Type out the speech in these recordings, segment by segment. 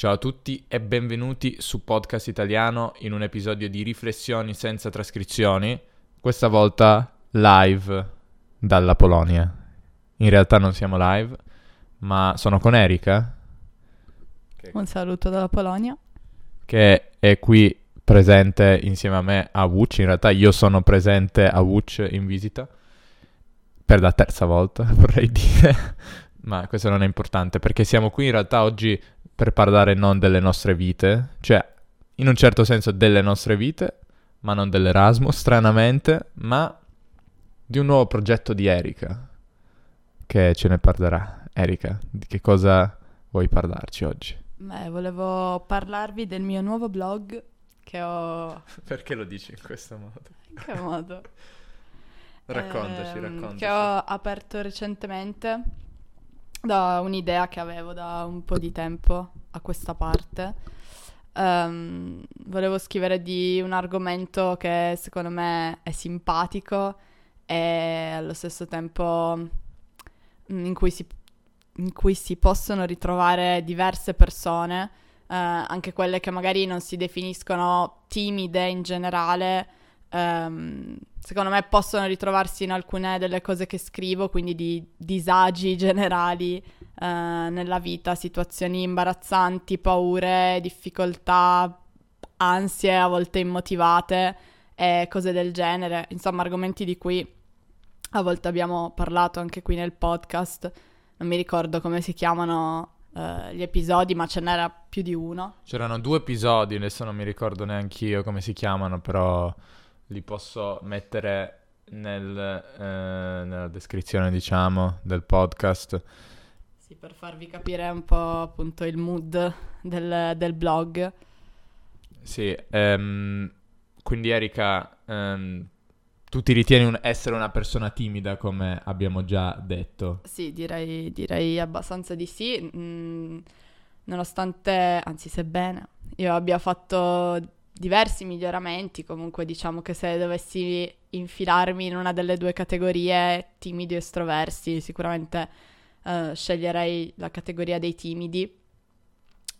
Ciao a tutti e benvenuti su Podcast Italiano in un episodio di riflessioni senza trascrizioni, questa volta live dalla Polonia. In realtà non siamo live, ma sono con Erika. Un saluto dalla Polonia. Che è qui presente insieme a me a Wuch. In realtà io sono presente a Wuch in visita per la terza volta, vorrei dire. ma questo non è importante perché siamo qui in realtà oggi per parlare non delle nostre vite, cioè in un certo senso delle nostre vite, ma non dell'Erasmus, stranamente, ma di un nuovo progetto di Erika, che ce ne parlerà. Erika, di che cosa vuoi parlarci oggi? Beh, volevo parlarvi del mio nuovo blog che ho... Perché lo dici in questo modo? In che modo? raccontaci, eh, raccontaci. Che ho aperto recentemente da un'idea che avevo da un po' di tempo a questa parte. Um, volevo scrivere di un argomento che secondo me è simpatico e allo stesso tempo mm, in cui si, in cui si possono ritrovare diverse persone, uh, anche quelle che magari non si definiscono timide in generale. Um, secondo me possono ritrovarsi in alcune delle cose che scrivo, quindi di disagi generali eh, nella vita, situazioni imbarazzanti, paure, difficoltà, ansie a volte immotivate e cose del genere, insomma argomenti di cui a volte abbiamo parlato anche qui nel podcast, non mi ricordo come si chiamano Uh, gli episodi, ma ce n'era più di uno. C'erano due episodi, adesso non mi ricordo neanche io come si chiamano, però li posso mettere nel, eh, nella descrizione, diciamo, del podcast. Sì, per farvi capire un po' appunto il mood del, del blog. Sì, um, quindi Erika, um, tu ti ritieni un, essere una persona timida, come abbiamo già detto? Sì, direi, direi abbastanza di sì, mm, nonostante, anzi sebbene, io abbia fatto diversi miglioramenti, comunque diciamo che se dovessi infilarmi in una delle due categorie, timidi o estroversi, sicuramente uh, sceglierei la categoria dei timidi.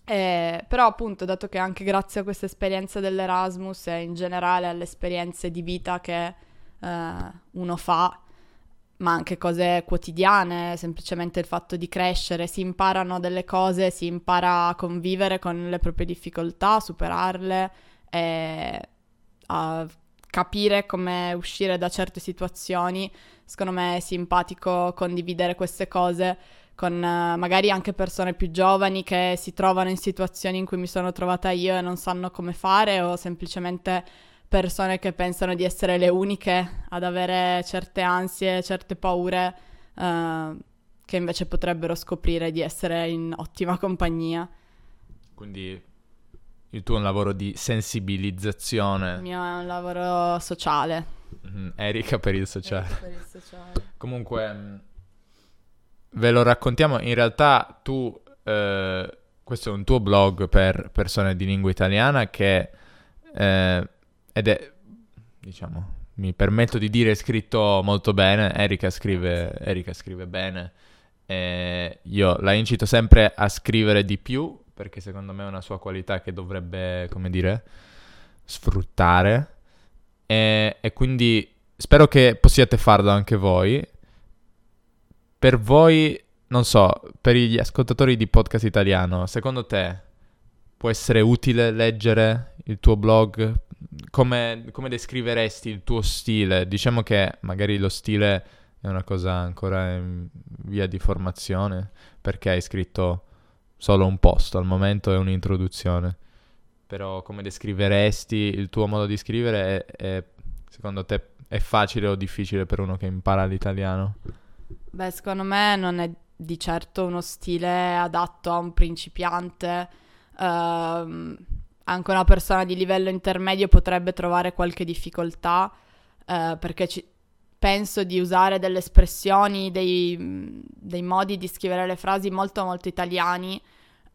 Eh, però appunto, dato che anche grazie a questa esperienza dell'Erasmus e in generale alle esperienze di vita che uh, uno fa, ma anche cose quotidiane, semplicemente il fatto di crescere, si imparano delle cose, si impara a convivere con le proprie difficoltà, superarle, e a capire come uscire da certe situazioni. Secondo me è simpatico condividere queste cose con uh, magari anche persone più giovani che si trovano in situazioni in cui mi sono trovata io e non sanno come fare o semplicemente persone che pensano di essere le uniche ad avere certe ansie, certe paure uh, che invece potrebbero scoprire di essere in ottima compagnia. Quindi il tuo è un lavoro di sensibilizzazione. Il mio è un lavoro sociale. Mm-hmm. Erika per il sociale. Per il sociale. Comunque, mm, ve lo raccontiamo. In realtà tu, eh, questo è un tuo blog per persone di lingua italiana che, eh, ed è, diciamo, mi permetto di dire, scritto molto bene. Erika scrive, Erika scrive bene. Eh, io la incito sempre a scrivere di più perché secondo me è una sua qualità che dovrebbe, come dire, sfruttare. E, e quindi spero che possiate farlo anche voi. Per voi, non so, per gli ascoltatori di podcast italiano, secondo te può essere utile leggere il tuo blog? Come, come descriveresti il tuo stile? Diciamo che magari lo stile è una cosa ancora in via di formazione, perché hai scritto solo un posto, al momento è un'introduzione. Però come descriveresti il tuo modo di scrivere? È, è, secondo te è facile o difficile per uno che impara l'italiano? Beh, secondo me non è di certo uno stile adatto a un principiante. Uh, anche una persona di livello intermedio potrebbe trovare qualche difficoltà uh, perché ci, penso di usare delle espressioni, dei, dei, modi di scrivere le frasi molto molto italiani,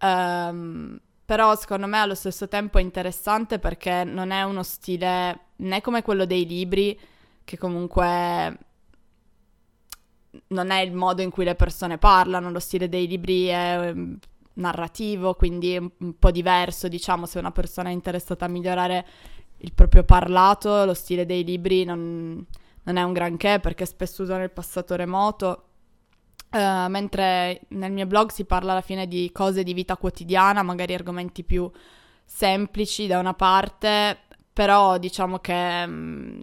um, però secondo me allo stesso tempo è interessante perché non è uno stile né come quello dei libri, che comunque non è il modo in cui le persone parlano, lo stile dei libri è narrativo, quindi un, un po' diverso, diciamo, se una persona è interessata a migliorare il proprio parlato, lo stile dei libri non, non è un granché perché spesso usano il passato remoto. Uh, mentre nel mio blog si parla alla fine di cose di vita quotidiana, magari argomenti più semplici da una parte, però diciamo che mh, mm,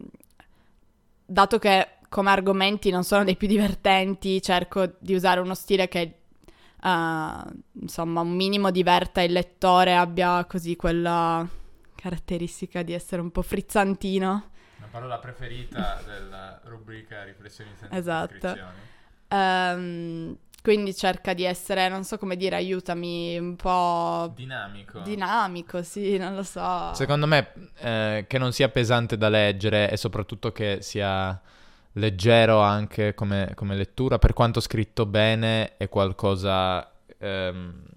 dato che come argomenti non sono dei più divertenti, cerco di usare uno stile che uh, insomma un minimo diverta il lettore, abbia così quella caratteristica di essere un po' frizzantino. La parola preferita della rubrica Riflessioni senza esatto. Um, quindi cerca di essere, non so come dire, aiutami un po'... Dinamico. Dinamico, sì, non lo so. Secondo me eh, che non sia pesante da leggere e soprattutto che sia leggero anche come, come lettura, per quanto scritto bene è qualcosa... Ehm,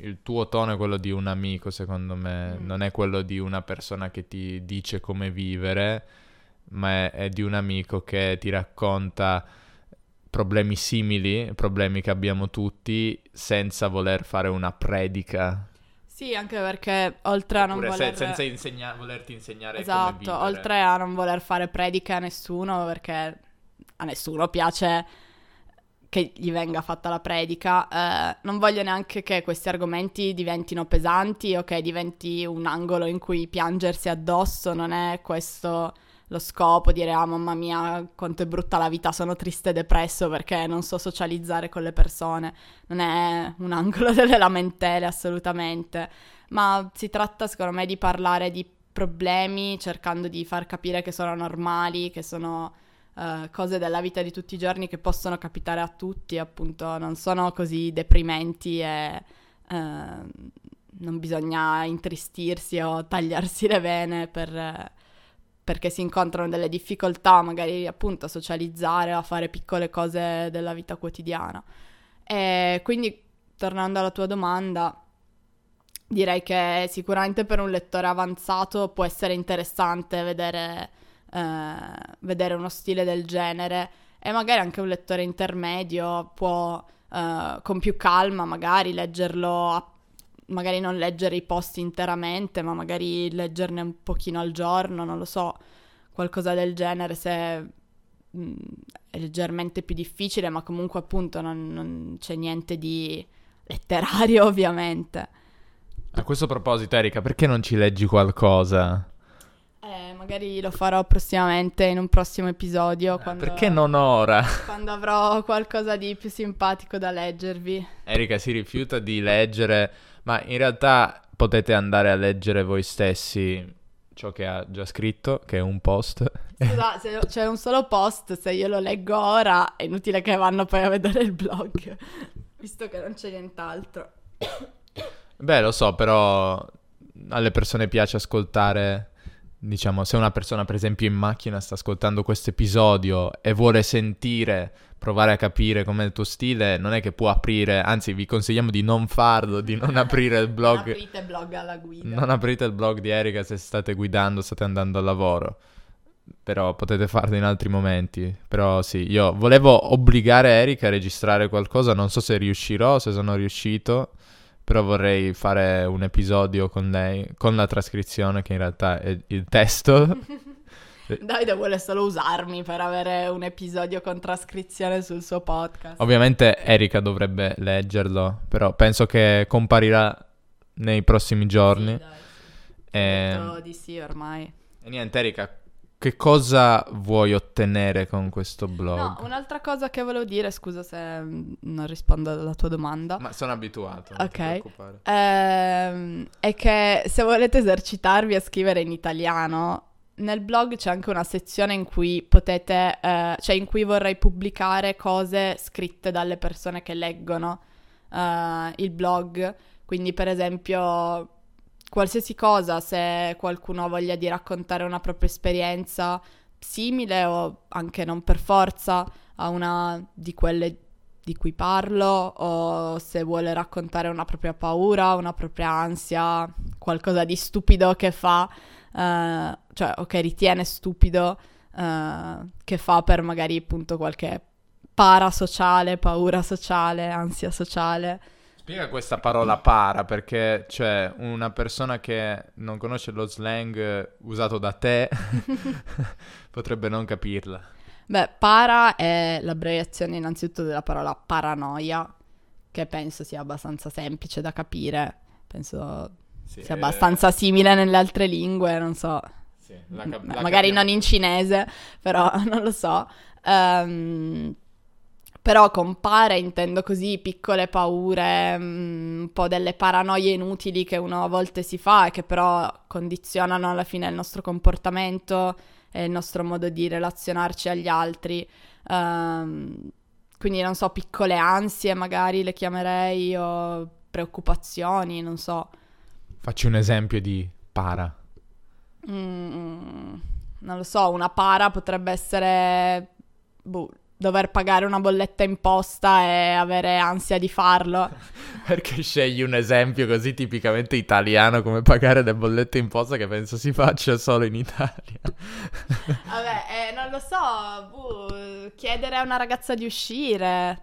il tuo tono è quello di un amico, secondo me, mm. non è quello di una persona che ti dice come vivere, ma è, è di un amico che ti racconta problemi simili, problemi che abbiamo tutti, senza voler fare una predica. Sì, anche perché oltre a non Oppure voler... Se, senza insegna... volerti insegnare esatto, oltre a non voler fare predica a nessuno, perché a nessuno piace che gli venga fatta la predica, eh, non voglio neanche che questi argomenti diventino pesanti o che diventi un angolo in cui piangersi addosso, non è questo lo scopo, dire ah mamma mia quanto è brutta la vita, sono triste e depresso perché non so socializzare con le persone, non è un angolo delle lamentele assolutamente, ma si tratta secondo me di parlare di problemi cercando di far capire che sono normali, che sono uh, cose della vita di tutti i giorni che possono capitare a tutti, appunto non sono così deprimenti e... Uh, non bisogna intristirsi o tagliarsi le vene per, perché si incontrano delle difficoltà, magari appunto a socializzare, a fare piccole cose della vita quotidiana. E quindi, tornando alla tua domanda, direi che sicuramente per un lettore avanzato può essere interessante vedere, eh, vedere uno stile del genere e magari anche un lettore intermedio può eh, con più calma magari leggerlo a magari non leggere i post interamente, ma magari leggerne un pochino al giorno, non lo so, qualcosa del genere se mh, mm, è leggermente più difficile, ma comunque appunto non, non c'è niente di letterario ovviamente. A questo proposito Erika, perché non ci leggi qualcosa? Eh, magari lo farò prossimamente in un prossimo episodio. Eh, quando, perché non ora? Quando avrò qualcosa di più simpatico da leggervi. Erika si rifiuta di leggere ma in realtà potete andare a leggere voi stessi ciò che ha già scritto, che è un post. Scusa, se c'è un solo post, se io lo leggo ora, è inutile che vanno poi a vedere il blog, visto che non c'è nient'altro. Beh, lo so, però alle persone piace ascoltare, diciamo, se una persona per esempio in macchina sta ascoltando questo episodio e vuole sentire provare a capire com'è il tuo stile, non è che può aprire, anzi vi consigliamo di non farlo, di non aprire il blog. non aprite il blog alla guida. Non aprite il blog di Erika se state guidando, state andando al lavoro. Però potete farlo in altri momenti. Però sì, io volevo obbligare Erika a registrare qualcosa, non so se riuscirò, se sono riuscito. Però vorrei fare un episodio con lei, con la trascrizione che in realtà è il testo. Davide vuole solo usarmi per avere un episodio con trascrizione sul suo podcast. Ovviamente Erika dovrebbe leggerlo, però penso che comparirà nei prossimi giorni. Sì, dai. E... Ehm, di sì ormai. E niente Erika, che cosa vuoi ottenere con questo blog? No, un'altra cosa che volevo dire, scusa se mm, non rispondo alla tua domanda. Ma sono abituato, ok. Ehm, è che se volete esercitarvi a scrivere in italiano, nel blog c'è anche una sezione in cui potete, eh, cioè in cui vorrei pubblicare cose scritte dalle persone che leggono eh, il blog. Quindi, per esempio, qualsiasi cosa, se qualcuno ha voglia di raccontare una propria esperienza simile o anche non per forza a una di quelle di cui parlo o se vuole raccontare una propria paura, una propria ansia, qualcosa di stupido che fa uh, cioè o che ritiene stupido uh, che fa per magari appunto qualche parasociale, paura sociale, ansia sociale. Spiega questa parola para perché cioè una persona che non conosce lo slang usato da te potrebbe non capirla. Beh, para è l'abbreviazione innanzitutto della parola paranoia, che penso sia abbastanza semplice da capire. Penso Sì, sia eh, abbastanza simile nelle altre lingue, non so. sì, la cap- la magari capiamo. non in cinese, però non lo so. Ehm, però con pare intendo così piccole paure, mm, un po' delle paranoie inutili che uno a volte si fa e che però condizionano alla fine il nostro comportamento e il nostro modo di relazionarci agli altri. Ehm, quindi non so, piccole ansie magari le chiamerei o preoccupazioni, non so. Facci un esempio di para. Mm, non lo so, una para potrebbe essere boh, dover pagare una bolletta imposta e avere ansia di farlo. Perché scegli un esempio così tipicamente italiano come pagare le bollette imposta che penso si faccia solo in Italia? Vabbè, eh, non lo so, boh, chiedere a una ragazza di uscire.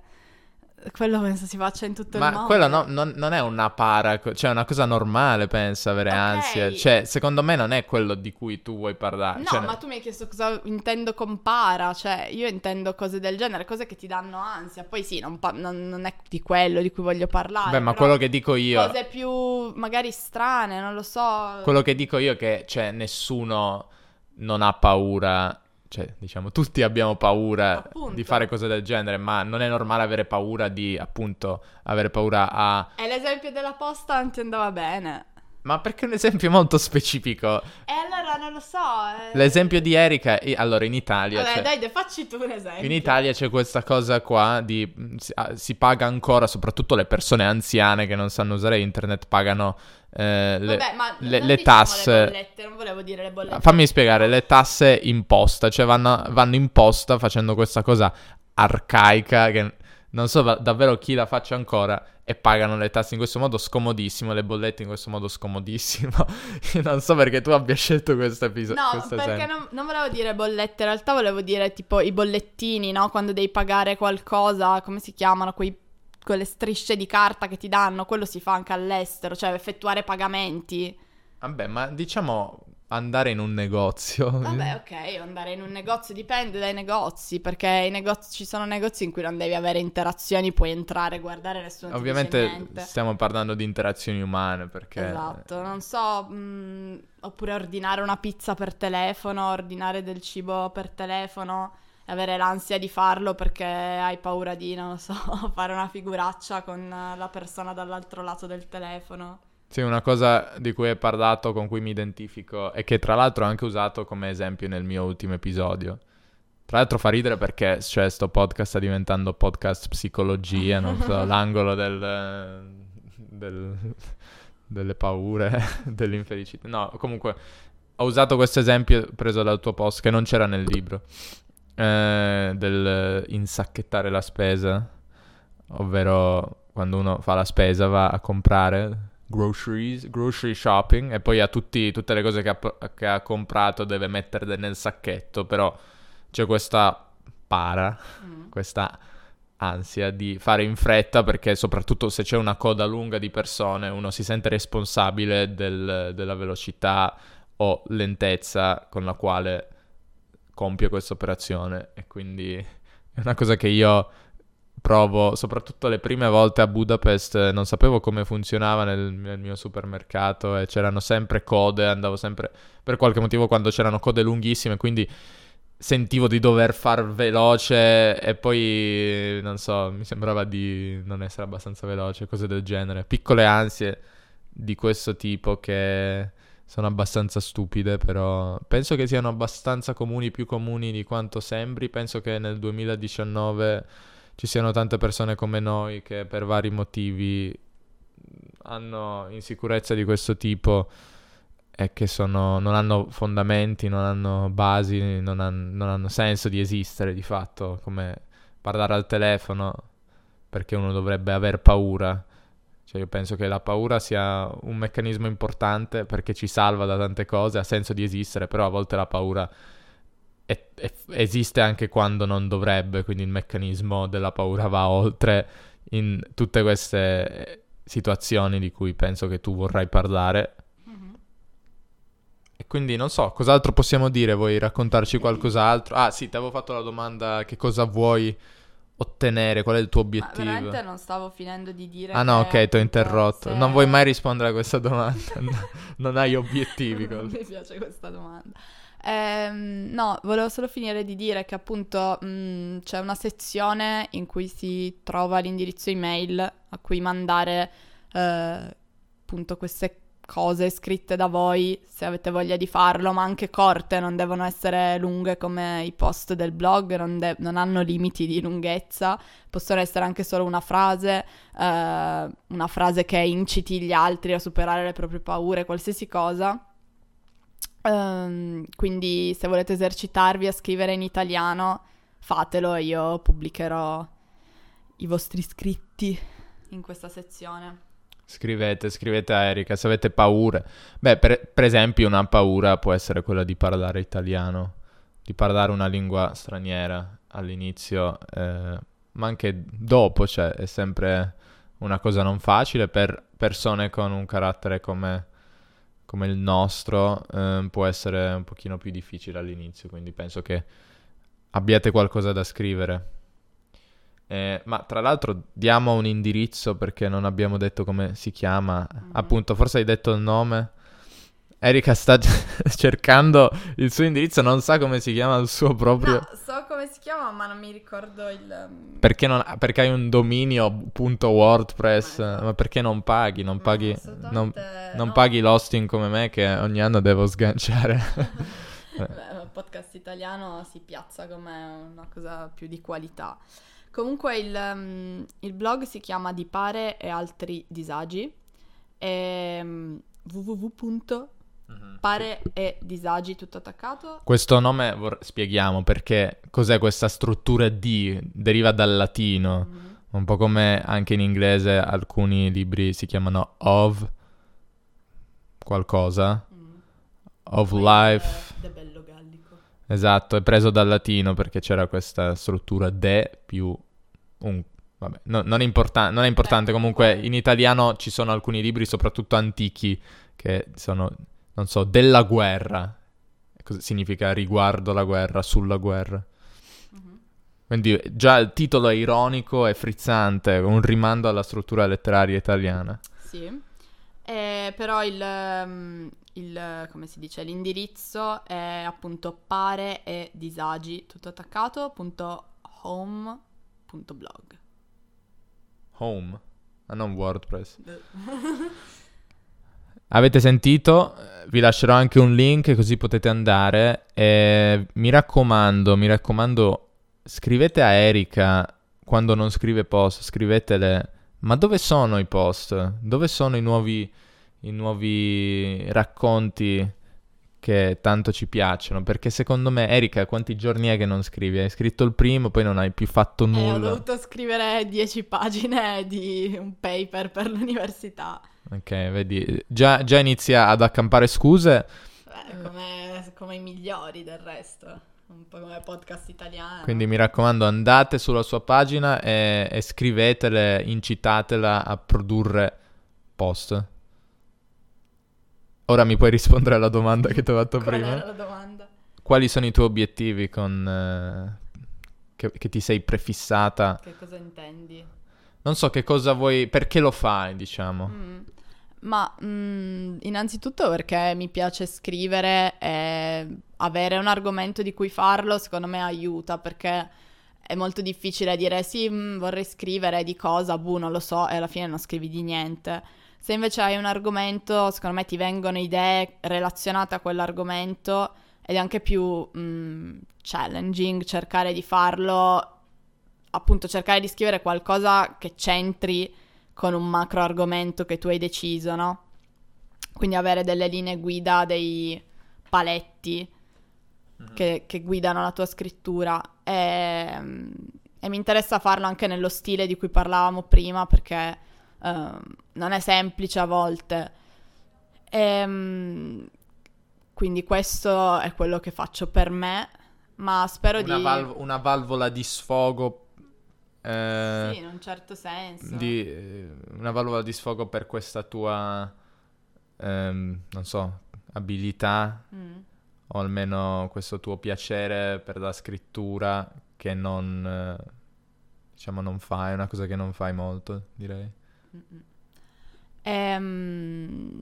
Quello penso si faccia in tutto il Ma mondo. quello no- non, non è una para, cioè è una cosa normale, penso, avere Ok. ansia. Cioè, secondo me non è quello di cui tu vuoi parlare. No, Cioè, ma tu mi hai chiesto cosa intendo con para, cioè io intendo cose del genere, cose che ti danno ansia. Poi sì, non, pa- non- non è di quello di cui voglio parlare. Beh, ma quello che dico io... Cose più magari strane, non lo so. Quello che dico io è che, cioè, nessuno non ha paura, cioè, diciamo, tutti abbiamo paura Appunto. di fare cose del genere, ma non è normale avere paura di, appunto, avere paura a... E l'esempio della posta non ti andava bene. Ma perché è un esempio molto specifico? E allora non lo so. eh. L'esempio di Erika, allora, in Italia... Vabbè, dai, de- facci tu un esempio. In Italia c'è questa cosa qua di si, ah, si paga ancora, soprattutto le persone anziane che non sanno usare internet pagano eh, le, Vabbè, ma le- non le diciamo tasse. Le bollette, non volevo dire le bollette. Fammi spiegare, le tasse in posta, cioè vanno, vanno in posta facendo questa cosa arcaica che non so davvero chi la faccia ancora e pagano le tasse in questo modo scomodissimo, le bollette in questo modo scomodissimo. Non so perché tu abbia scelto questo episodio. No, perché non, non volevo dire bollette, in realtà volevo dire tipo i bollettini, no? Quando devi pagare qualcosa, come si chiamano? Quei, quelle strisce di carta che ti danno, quello si fa anche all'estero, cioè effettuare pagamenti. Vabbè, ma diciamo andare in un negozio. Vabbè, ok, andare in un negozio dipende dai negozi, perché i negozi, ci sono negozi in cui non devi avere interazioni, puoi entrare, guardare, nessuno Ovviamente stiamo parlando di interazioni umane perché... Esatto, non so, mh, oppure ordinare una pizza per telefono, ordinare del cibo per telefono e avere l'ansia di farlo perché hai paura di, non lo so, fare una figuraccia con la persona dall'altro lato del telefono. Sì, una cosa di cui hai parlato, con cui mi identifico e che tra l'altro ho anche usato come esempio nel mio ultimo episodio. Tra l'altro fa ridere perché cioè, sto podcast sta diventando podcast psicologia, non so, l'angolo del, del- delle paure, dell'infelicità. No, comunque ho usato questo esempio preso dal tuo post che non c'era nel libro, eh, del insacchettare la spesa, ovvero quando uno fa la spesa va a comprare groceries, grocery shopping e poi ha tutti- tutte le cose che ha, che ha comprato deve metterle nel sacchetto, però c'è questa para, Mm. questa ansia di fare in fretta perché soprattutto se c'è una coda lunga di persone uno si sente responsabile del- della velocità o lentezza con la quale compie questa operazione e quindi è una cosa che io provo soprattutto le prime volte a Budapest eh, non sapevo come funzionava nel, nel mio supermercato e c'erano sempre code andavo sempre per qualche motivo quando c'erano code lunghissime quindi sentivo di dover far veloce e poi non so mi sembrava di non essere abbastanza veloce cose del genere piccole ansie di questo tipo che sono abbastanza stupide, però penso che siano abbastanza comuni, più comuni di quanto sembri. Penso che nel 2019 ci siano tante persone come noi che per vari motivi hanno insicurezza di questo tipo e che sono, non hanno fondamenti, non hanno basi, non, han- non hanno senso di esistere di fatto, come parlare al telefono perché uno dovrebbe aver paura. Cioè io penso che la paura sia un meccanismo importante perché ci salva da tante cose, ha senso di esistere, però a volte la paura è- è- esiste anche quando non dovrebbe, quindi il meccanismo della paura va oltre in tutte queste situazioni di cui penso che tu vorrai parlare. Mhm. E quindi non so, cos'altro possiamo dire? Vuoi raccontarci qualcos'altro? Ah, sì, ti avevo fatto la domanda che cosa vuoi ottenere, qual è il tuo Ma obiettivo? veramente non stavo finendo di dire Ah no, ok, ti ho interrotto. se- Non vuoi mai rispondere a questa domanda. non hai obiettivi. Non mi piace questa domanda. Ehm, no, volevo solo finire di dire che appunto mh, c'è una sezione in cui si trova l'indirizzo email a cui mandare eh, appunto queste cose scritte da voi se avete voglia di farlo, ma anche corte, non devono essere lunghe come i post del blog, non, de- non hanno limiti di lunghezza, possono essere anche solo una frase, eh, una frase che inciti gli altri a superare le proprie paure, qualsiasi cosa. Ehm, quindi se volete esercitarvi a scrivere in italiano, fatelo e io pubblicherò i vostri scritti in questa sezione. Scrivete, scrivete a Erika se avete paure. Beh, per, per esempio, una paura può essere quella di parlare italiano, di parlare una lingua straniera all'inizio, eh, ma anche dopo, cioè è sempre una cosa non facile per persone con un carattere come, come il nostro, eh, può essere un pochino più difficile all'inizio, quindi penso che abbiate qualcosa da scrivere. Eh, ma tra l'altro diamo un indirizzo perché non abbiamo detto come si chiama. Mhm. Appunto, forse hai detto il nome. Erika sta cercando il suo indirizzo, non sa come si chiama il suo proprio. No, so come si chiama, ma non mi ricordo il... um, Perché, non- perché hai un dominio punto WordPress, Ma esatto. ma perché non paghi? Non no, paghi, non, non no. paghi l'hosting come me che ogni anno devo sganciare. Beh, il podcast italiano si piazza come una cosa più di qualità. Comunque il, um, il blog si chiama Di pare e altri disagi e um, www.pare e disagi tutto attaccato Questo nome vor- spieghiamo perché cos'è questa struttura D? Deriva dal latino. Mhm. Un po' come anche in inglese alcuni libri si chiamano of qualcosa, Mm. of Poi life. De, bello gallico. Esatto, è preso dal latino perché c'era questa struttura de più un... Vabbè, no- non, è importa- non è importante, comunque. in italiano ci sono alcuni libri, soprattutto antichi, che sono, non so, della guerra. Cosa significa riguardo la guerra, sulla guerra. Mhm. Quindi già il titolo è ironico e frizzante, un rimando alla struttura letteraria italiana. Sì, Eh, però il, um, il, come si dice, l'indirizzo è appunto pare e disagi, tutto attaccato, punto home, punto blog. Home, ah, non WordPress. Avete sentito? Vi lascerò anche un link così potete andare. E mi raccomando, mi raccomando, scrivete a Erika quando non scrive post, scrivetele. Ma dove sono i post? Dove sono i nuovi, i nuovi racconti che tanto ci piacciono? Perché secondo me, Erika, quanti giorni è che non scrivi? Hai scritto il primo, poi non hai più fatto Eh, ho nulla. dovuto scrivere 10 pagine di un paper per l'università. Ok, vedi, già, già inizia ad accampare scuse. Beh, come, come i migliori del resto. Un po' come podcast italiano. Quindi mi raccomando, andate sulla sua pagina e, e scrivetele, incitatela a produrre post. Ora mi puoi rispondere alla domanda che ti ho fatto Qual prima? Quali sono i tuoi obiettivi con, eh, che, che ti sei prefissata? Che cosa intendi? Non so che cosa vuoi, perché lo fai, diciamo. Mm. Ma mm, innanzitutto perché mi piace scrivere e avere un argomento di cui farlo secondo me aiuta perché è molto difficile dire sì, mm, vorrei scrivere di cosa, boh, non lo so e alla fine non scrivi di niente. Se invece hai un argomento, secondo me ti vengono idee relazionate a quell'argomento ed è anche più mm, challenging cercare di farlo, appunto cercare di scrivere qualcosa che c'entri con un macro argomento che tu hai deciso, no? Quindi avere delle linee guida, dei paletti che, che guidano la tua scrittura. E, e mi interessa farlo anche nello stile di cui parlavamo prima perché ehm, non è semplice a volte. Ehm, quindi questo è quello che faccio per me, ma spero Una, di... valv- una valvola di sfogo eh, Sì, in un certo senso. di, eh, una valvola di sfogo per questa tua, ehm, non so, abilità Mm. o almeno questo tuo piacere per la scrittura che non, eh, diciamo, non fai, è una cosa che non fai molto, direi. Mm-mm. Ehm,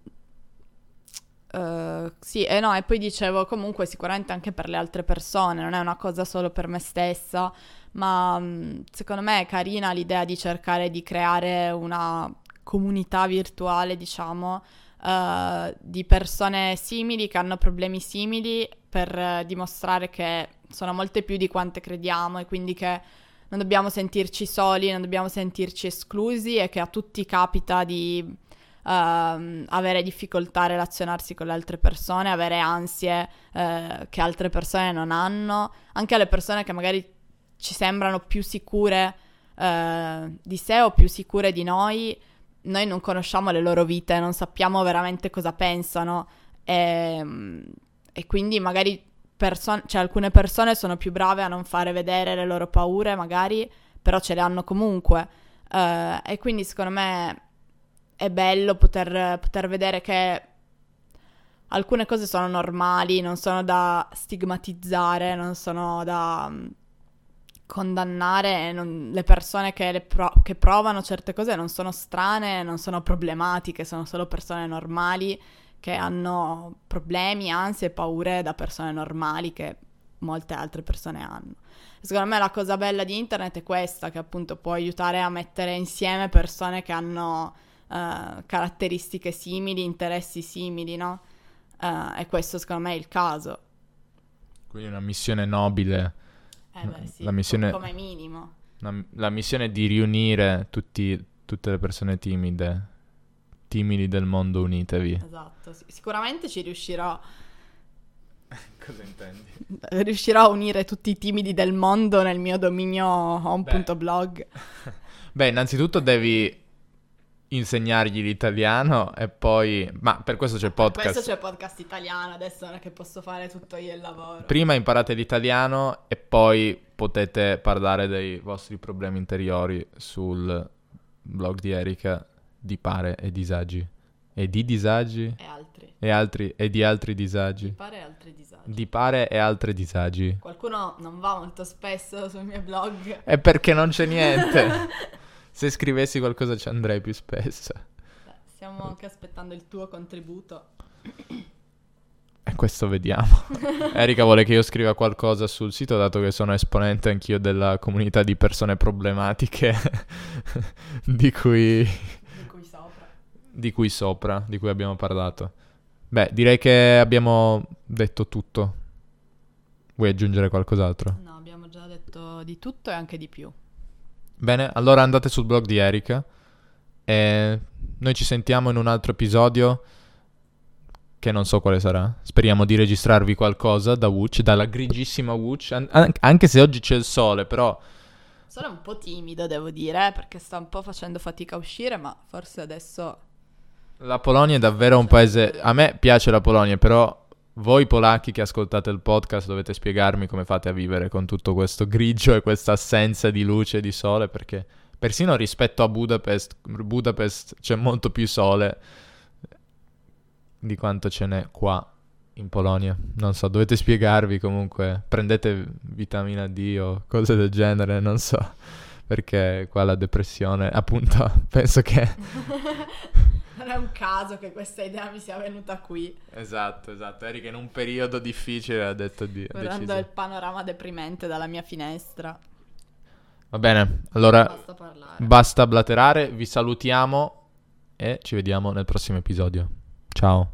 eh, sì, e no, e poi dicevo comunque sicuramente anche per le altre persone, non è una cosa solo per me stessa, ma mm, secondo me è carina l'idea di cercare di creare una comunità virtuale, diciamo, eh, di persone simili che hanno problemi simili per eh, dimostrare che sono molte più di quante crediamo e quindi che non dobbiamo sentirci soli, non dobbiamo sentirci esclusi e che a tutti capita di ehm, avere difficoltà a relazionarsi con le altre persone, avere ansie eh, che altre persone non hanno, anche alle persone che magari ci sembrano più sicure eh, di sé o più sicure di noi, noi non conosciamo le loro vite, non sappiamo veramente cosa pensano e, e quindi magari perso- cioè alcune persone sono più brave a non fare vedere le loro paure, magari, però ce le hanno comunque. Eh, e quindi secondo me è bello poter, poter vedere che alcune cose sono normali, non sono da stigmatizzare, non sono da mm, condannare. non- le persone che, le pro- che provano certe cose non sono strane, non sono problematiche, sono solo persone normali che hanno problemi, ansie e paure da persone normali che molte altre persone hanno. Secondo me la cosa bella di internet è questa, che appunto può aiutare a mettere insieme persone che hanno eh, caratteristiche simili, interessi simili, no? Eh, e questo secondo me è il caso. Quindi una missione nobile, Eh beh, sì, La missione- come minimo. una- la missione di riunire tutti- tutte le persone timide, timidi del mondo, unitevi. Esatto, sì. sicuramente ci riuscirò, Cosa intendi? riuscirò a unire tutti i timidi del mondo nel mio dominio home.blog. Beh, innanzitutto devi insegnargli l'italiano e poi... Ma per questo c'è il Per podcast. questo c'è il podcast italiano, adesso non è che posso fare tutto io il lavoro. Prima imparate l'italiano e poi potete parlare dei vostri problemi interiori sul blog di Erika di pare e disagi. E di disagi E altri. e, altri, e di altri disagi. pare altri disagi. Di pare e altri disagi. Qualcuno non va molto spesso sui miei blog. È perché non c'è niente. Se scrivessi qualcosa ci andrei più spesso. Beh, stiamo anche aspettando il tuo contributo. E questo vediamo. Erika vuole che io scriva qualcosa sul sito, dato che sono esponente anch'io della comunità di persone problematiche di cui, Di cui sopra. di cui sopra, di cui abbiamo parlato. Beh, direi che abbiamo detto tutto. Vuoi aggiungere qualcos'altro? No, abbiamo già detto di tutto e anche di più. Bene, allora andate sul blog di Erika e noi ci sentiamo in un altro episodio che non so quale sarà. Speriamo di registrarvi qualcosa da Wuch, dalla grigissima Wuch, an- an- anche se oggi c'è il sole, però Sono un po' timido, devo dire, eh, perché sta un po' facendo fatica a uscire, ma forse adesso... la Polonia è davvero un paese... A me piace la Polonia, però voi polacchi che ascoltate il podcast dovete spiegarmi come fate a vivere con tutto questo grigio e questa assenza di luce e di sole, perché persino rispetto a Budapest, Budapest c'è molto più sole di quanto ce n'è qua in Polonia. Non so, dovete spiegarvi comunque. Prendete vitamina D o cose del genere, non so. Perché qua la depressione, appunto, penso che... non è un caso che questa idea mi sia venuta qui, Esatto, esatto. Erika in un periodo difficile ha detto di... guardando il panorama deprimente dalla mia finestra. Va bene, allora Basta parlare. basta blaterare, vi salutiamo e ci vediamo nel prossimo episodio. Ciao.